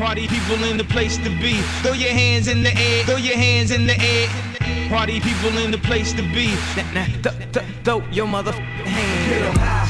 Party people in the place to be. Throw your hands in the air. Throw your hands in the air. Party people in the place to be. Th- th- throw your mother hands.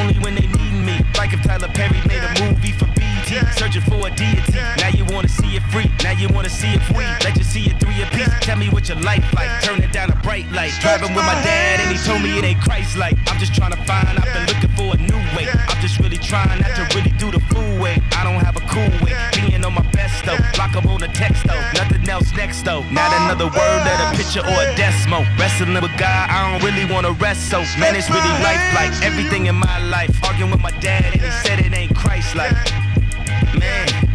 when they need me. Like if Tyler Perry made a movie for Searching for a deity. Now you wanna see it free, now you wanna see it free. Let you see it three piece. Tell me what your life like. Turn it down a bright light. Driving with my dad and he told me it ain't Christ like. I'm just trying to find, I've been looking for a new way. I'm just really trying not to really do the fool way. I don't have a cool way. Being on my best though. Lock up on the text though. Nothing else next though. Not another word of a picture or a decimal. Wrestling with God, I don't really wanna rest so. Man, it's really life like everything in my life. Arguing with my dad and he said it ain't Christ like. Man.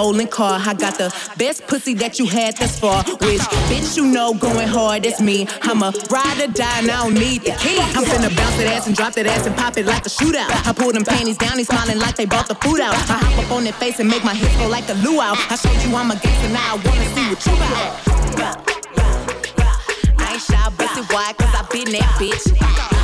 Stolen car. I got the best pussy that you had thus far. Which bitch you know going hard, that's me. I'm a ride or die and I don't need the key. I'm finna bounce that ass and drop that ass and pop it like a shootout. I pull them panties down, he's smiling like they bought the food out. I hop up on their face and make my hips go like a luau. I showed you I'm a gangster, now I wanna see what you got. I ain't shy, busted why? Cause I been that bitch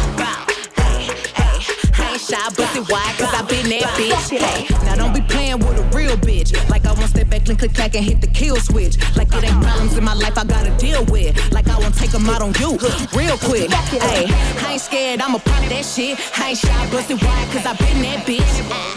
shy, busted wide, cause I been that bitch. Hey, now don't be playing with a real bitch. Like I won't step back, click, click, clack, and hit the kill switch. Like it ain't problems in my life I gotta deal with. Like I won't take them out on you, real quick. Hey, I ain't scared, I'ma pop that shit. I ain't shy, busted wide, cause I been that bitch.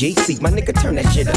GC, my nigga, turn that shit up.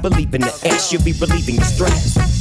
believe in the ass, you'll be relieving the stress.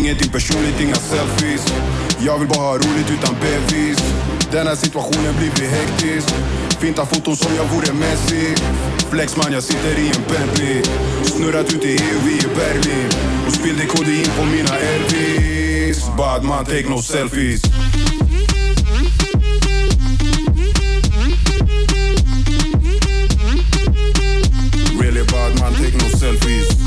ingenting personligt, inga selfies. Jag vill bara ha roligt utan bevis. Den här situationen blir blivit hektisk. Fintar foton som jag vore Messi. Flex man, jag sitter i en Bentley. Snurrat ut i EU, vi i Berlin. Och spillde kodein på mina Elvis. Bad man, take no selfies. Really bad man, take no selfies.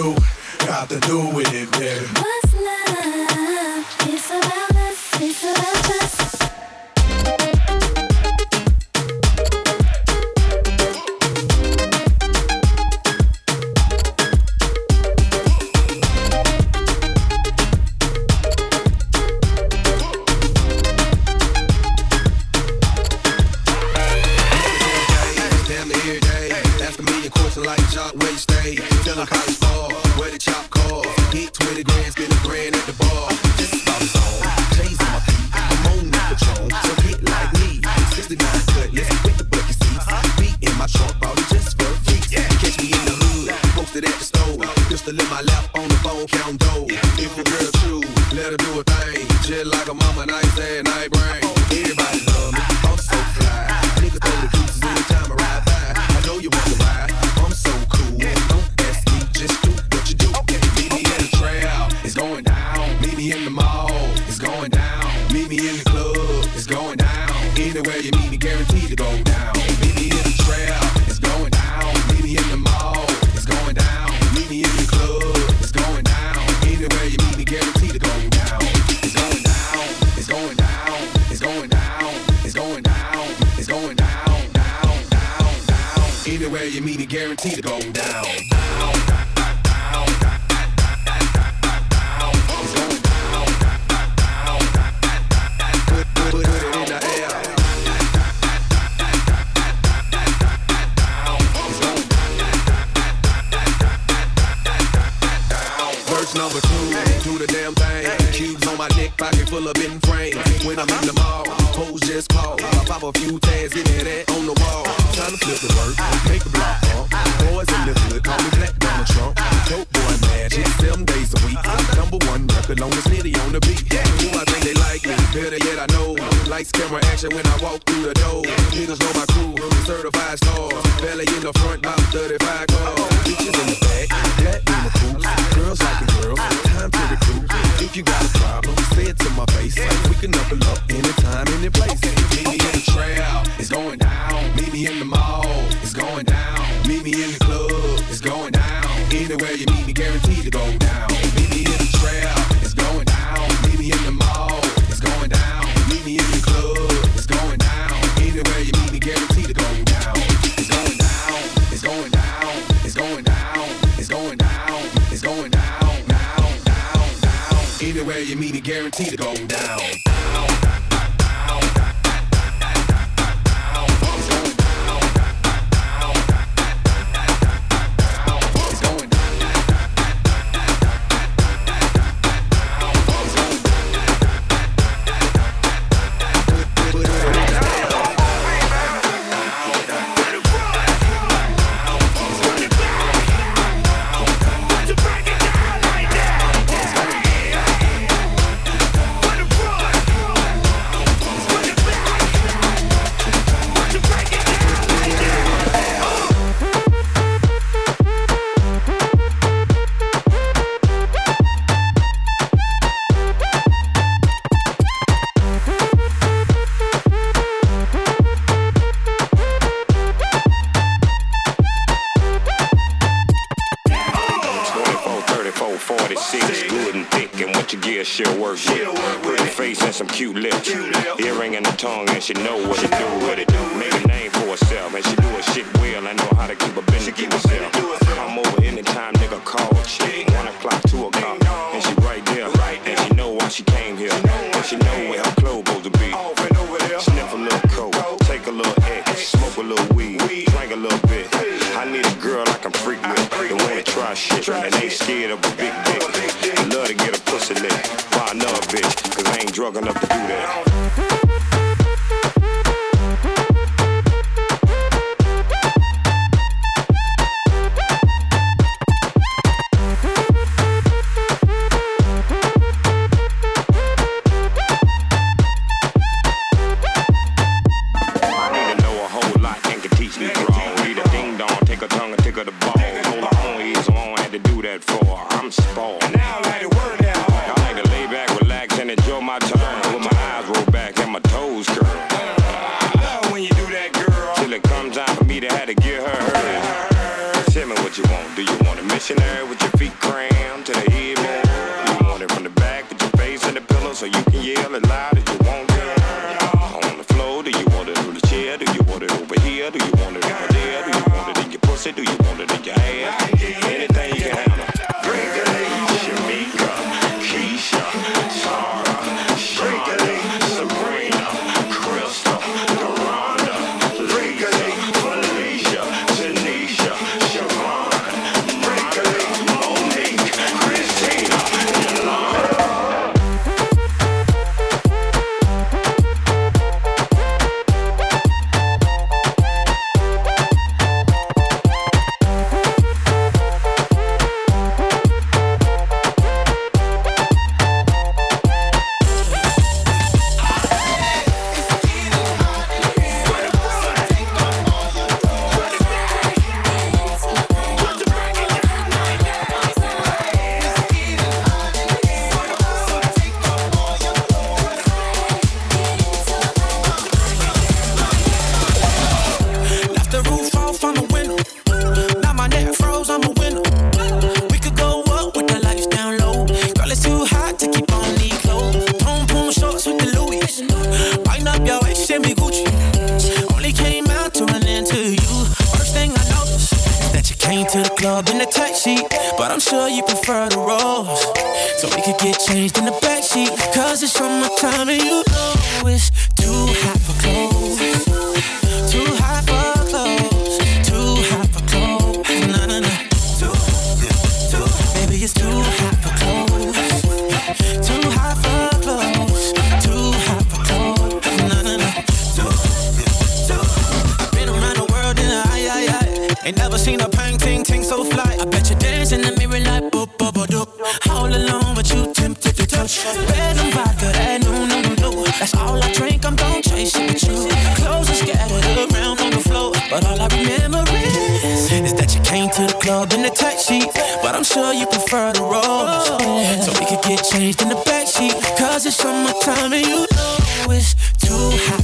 do, got to do with it, baby. Anywhere you meet it, guaranteed to go down. Number two Pocket full of in frames. When I'm in the mall, hoes just call. I pop a few tags, give me that on the wall. Trying to flip the work, make the block up. Boys in the hood, call me Black Donald Trump. Dope boy magic, seven days a week. Number one record, longest nitty on the beat. Who I think they like me? Better yet, I know. Lights, camera, action when I walk through the door. Niggas know my crew, certified stars. Belly in the front, about 35 cars. Bitches in the back, that in the cool. Girls like a girl, time to recruit. If you got a problem, say head to my face. Like we can knuckle up anytime, any place. Meet me in the trail, it's going down. Meet me in the mall, it's going down. Meet me in the club, it's going down. Anywhere you meet me, guaranteed to go down. Where you meet it guaranteed to go down. dictionary with to the club in a taxi, but I'm sure you prefer the rose. So we could get changed in the backseat, cause it's summertime and you know it's too hot for clothes. Too hot for clothes. Too hot for clothes. Nah, nah, nah. Too, too, Baby, it's too hot for clothes. Too hot for clothes. Too hot for clothes. Nah, nah, nah. Too, too. I've been around the world in a I, I, I. Ain't never seen a pink ting ting so fly. I bet you dance in the mirror like bo bo bo do. All alone, but you tempted to touch. Red and vodka and no no no That's all I drink. I'm gon' chase it with you. Clothes are scattered around on the floor, but all I remember is is that you came to the club in a tight sheet. But I'm sure you prefer the rolls, so we could get changed in the backseat. Cause it's summertime and you know it's too hot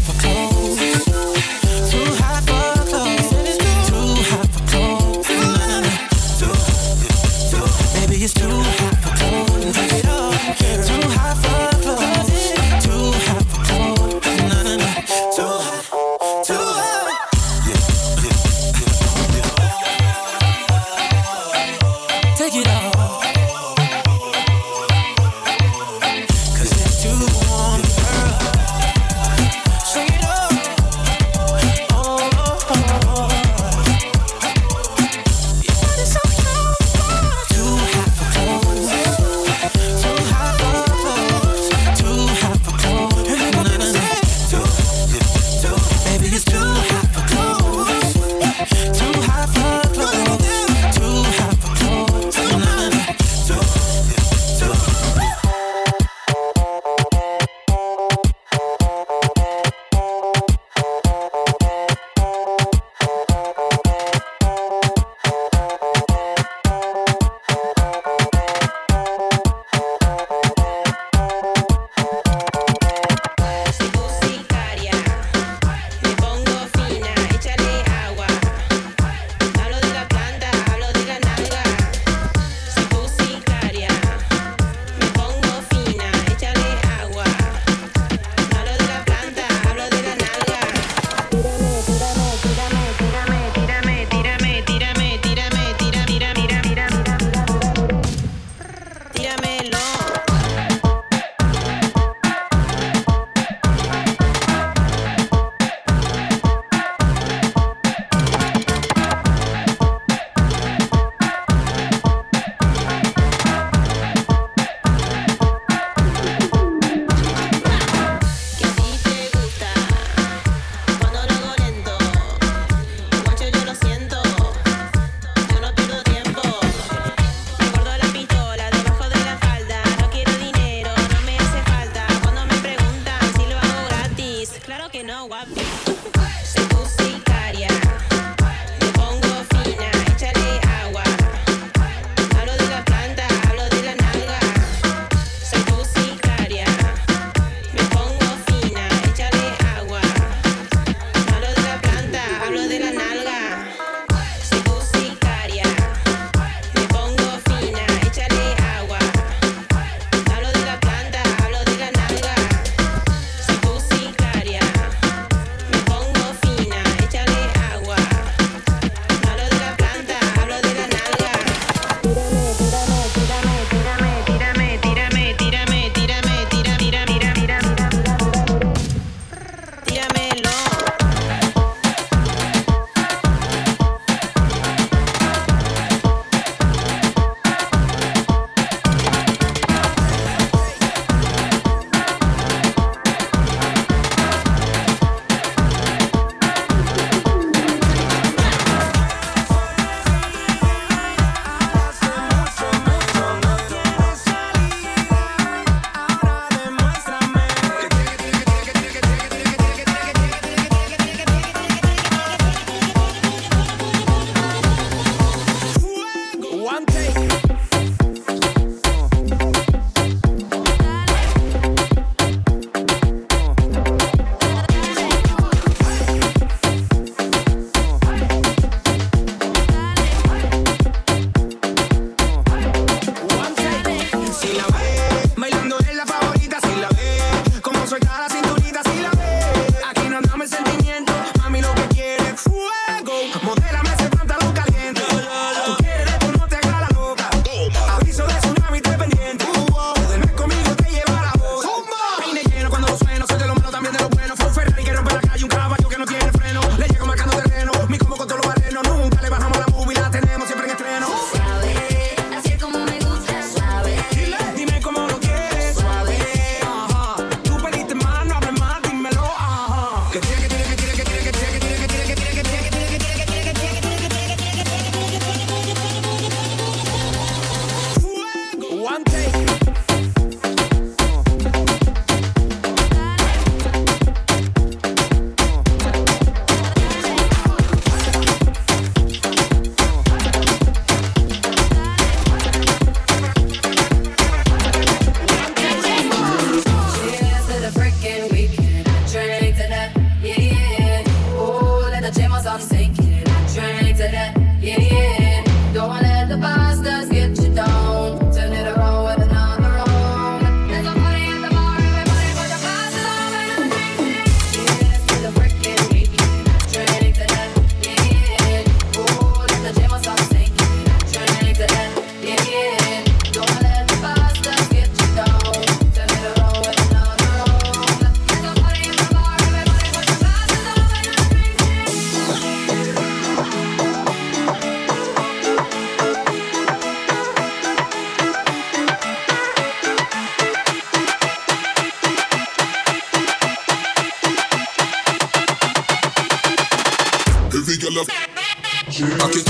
Back it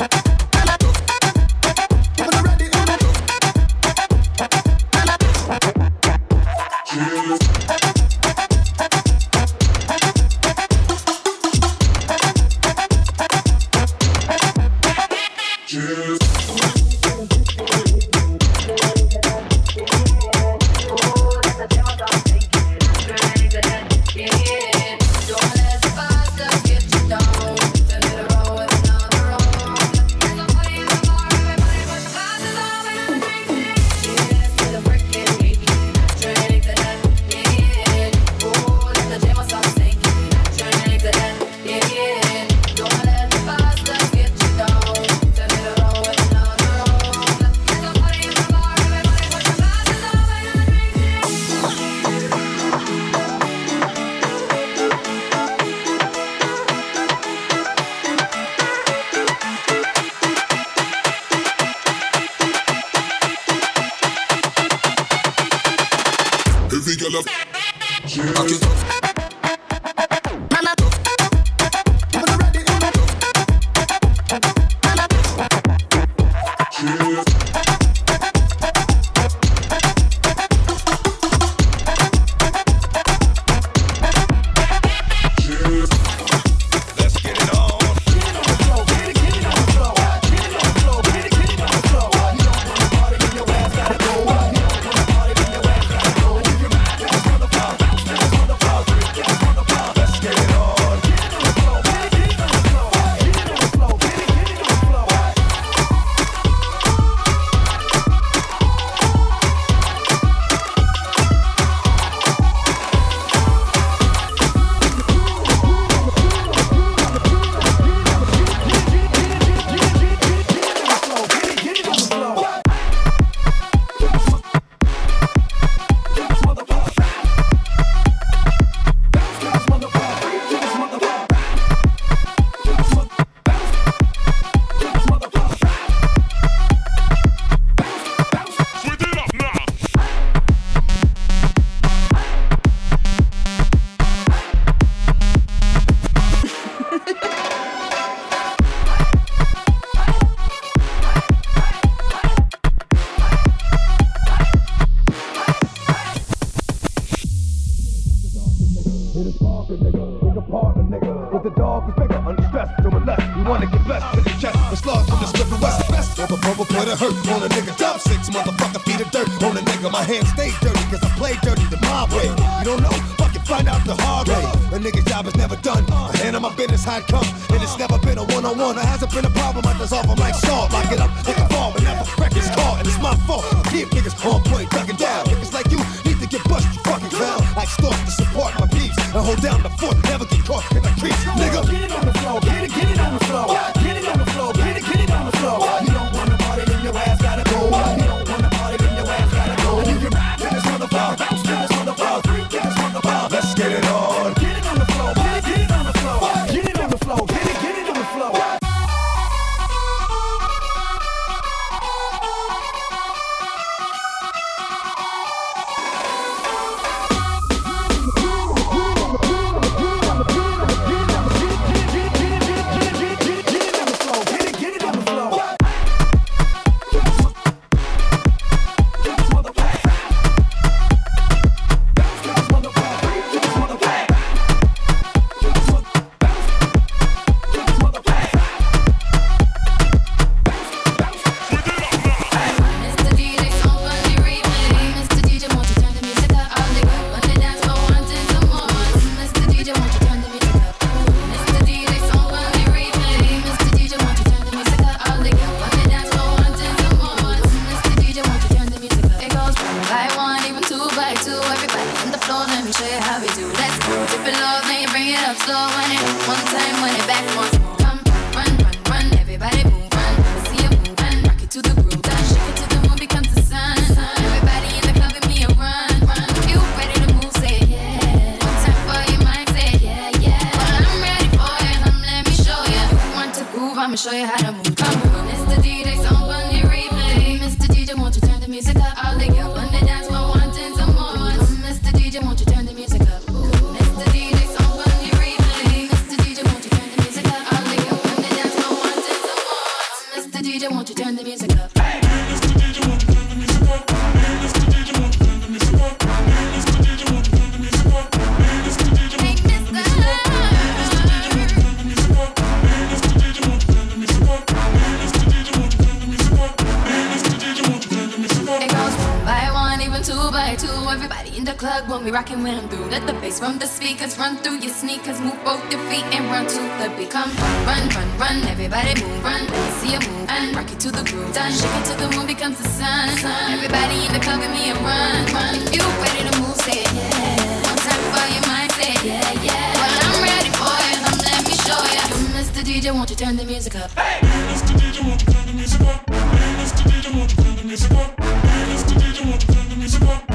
up. Mr. DJ, won't you turn the music up? Hey, Mr. DJ, won't you turn the music up? Hey, Mr. DJ, won't you turn the music up? club when we rockin' when I'm through. Let the bass from the speakers run through your sneakers. Move both your feet and run to the beat. Come run, run, run, everybody move, run. Let me see you move and rock it to the groove. Done, shake it till the moon becomes the sun. Everybody in the club with me and run, run. If you ready to move, say yeah. One time for your mind, say yeah, yeah. Well, I'm ready for it. Come let me show ya. You, Mr. DJ, won't you turn the music up? Hey, Mr. DJ, won't you turn the music up? Hey, Mr. DJ, won't you turn the music up? Hey, Mr. DJ, won't you turn the music up?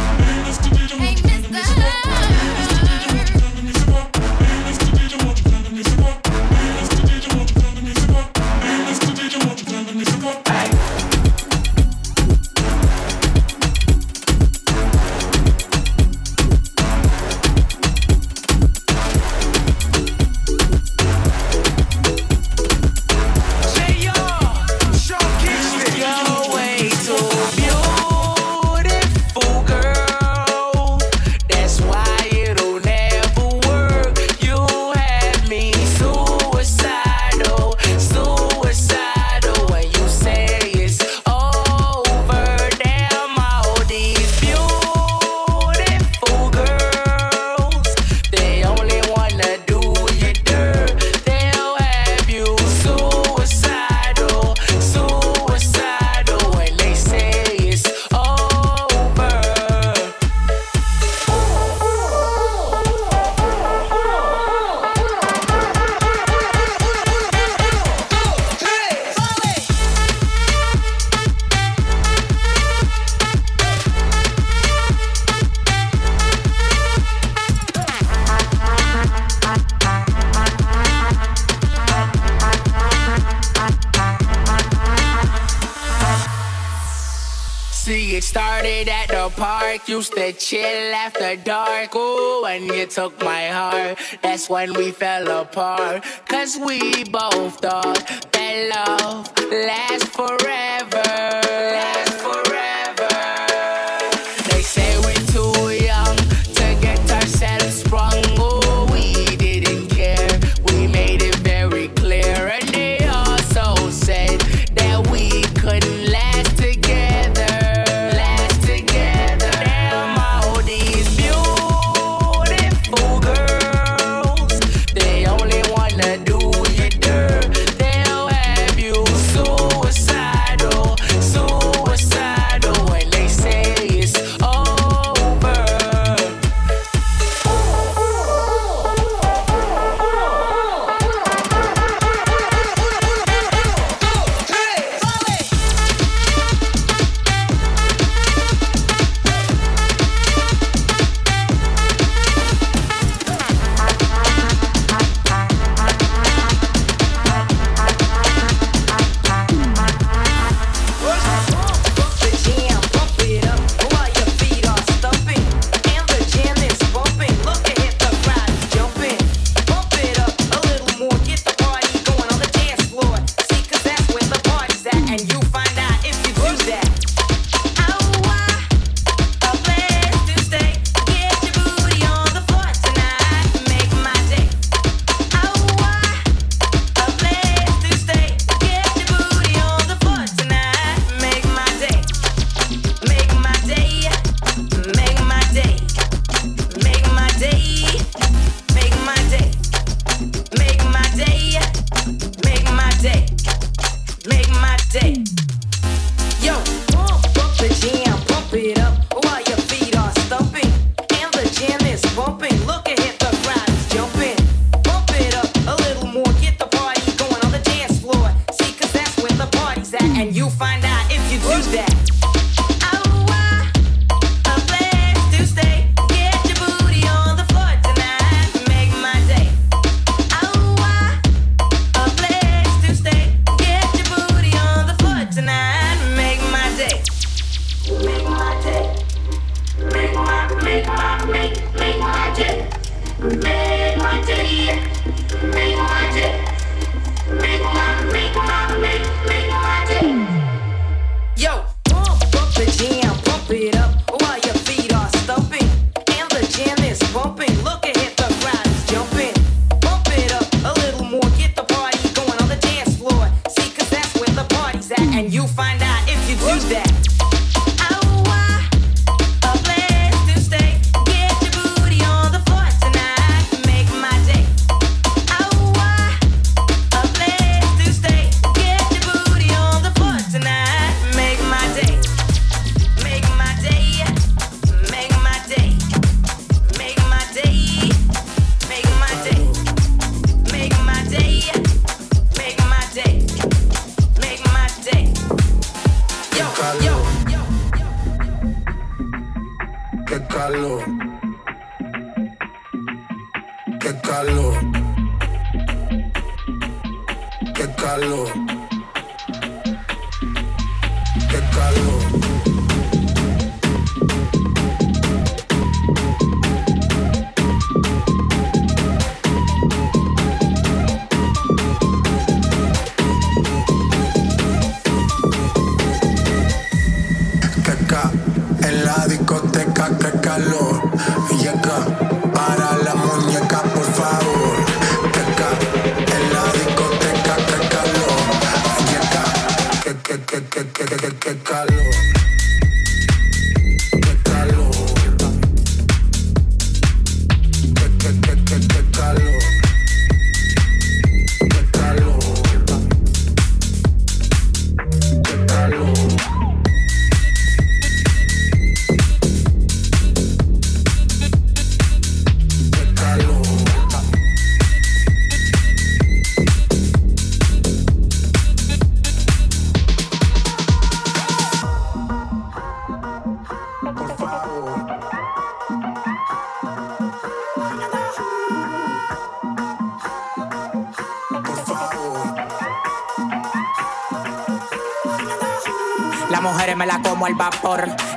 Used to chill after dark. Oh, when you took my heart, that's when we fell apart. Cause we both thought that love lasts forever.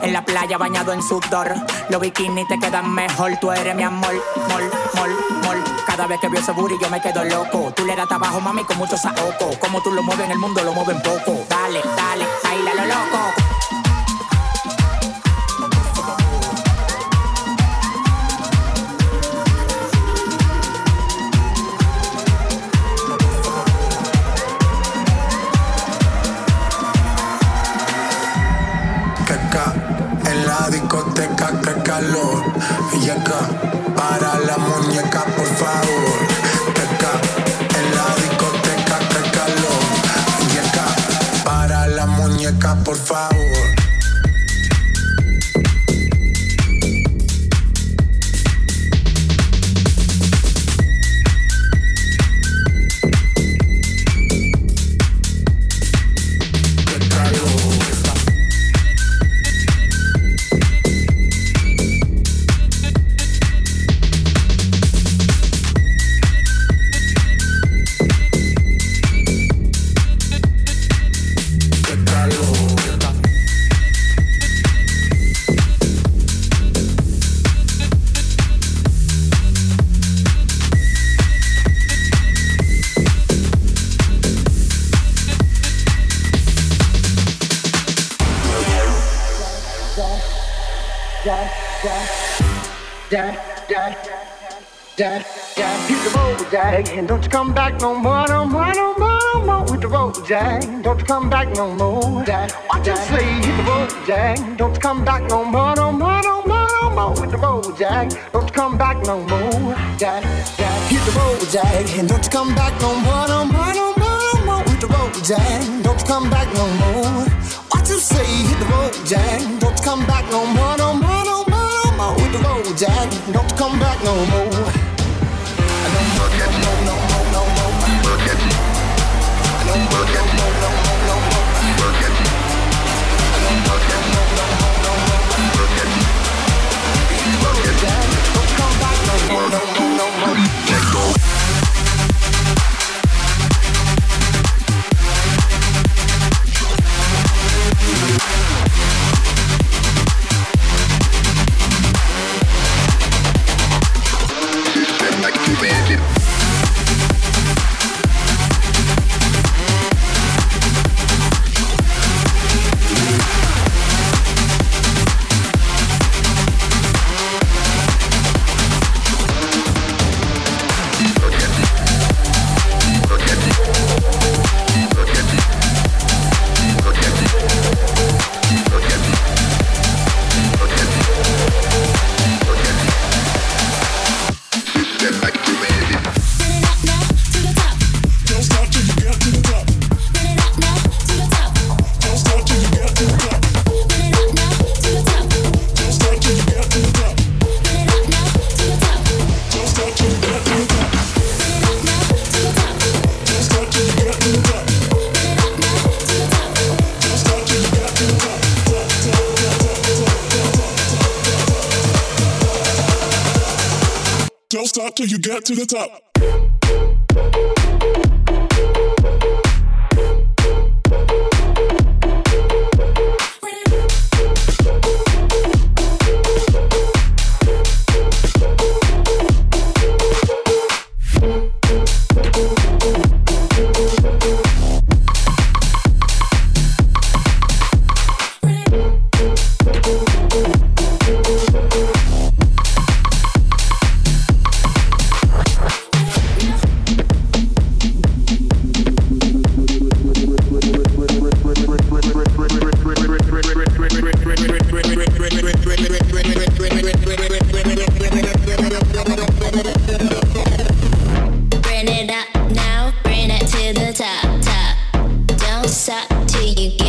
En la playa bañado en sudor. Los bikinis te quedan mejor. Tú eres mi amor. Mol, mol, mol. Cada vez que veo ese booty yo me quedo loco. Tú le das trabajo, mami, con mucho saoco. Como tú lo mueves en el mundo, lo mueven poco. Dale, dale, baila lo loco. Dad, dad, hit the road, Jack, and don't you come back no more, no more, no more, no more with the road, Jack. Don't you come back no more, Dad. What you say? Hit the road, Jack. Don't you come back no more, no more, no more, no more with the road, Jack. Don't you come back no more, Dad, dad, hit the road, Jack, and don't you come back no more, no more, no more, no more with the road, Jack. Don't you come back no more. What you say? Hit the road, Jack. Don't you come back no more, no more, no more, no more with the road, Jack. Don't you come back no more. No no no the top. You get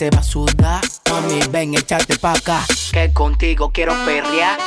se va a sudar. Mami, ven, échate pa' acá. Que contigo quiero perrear.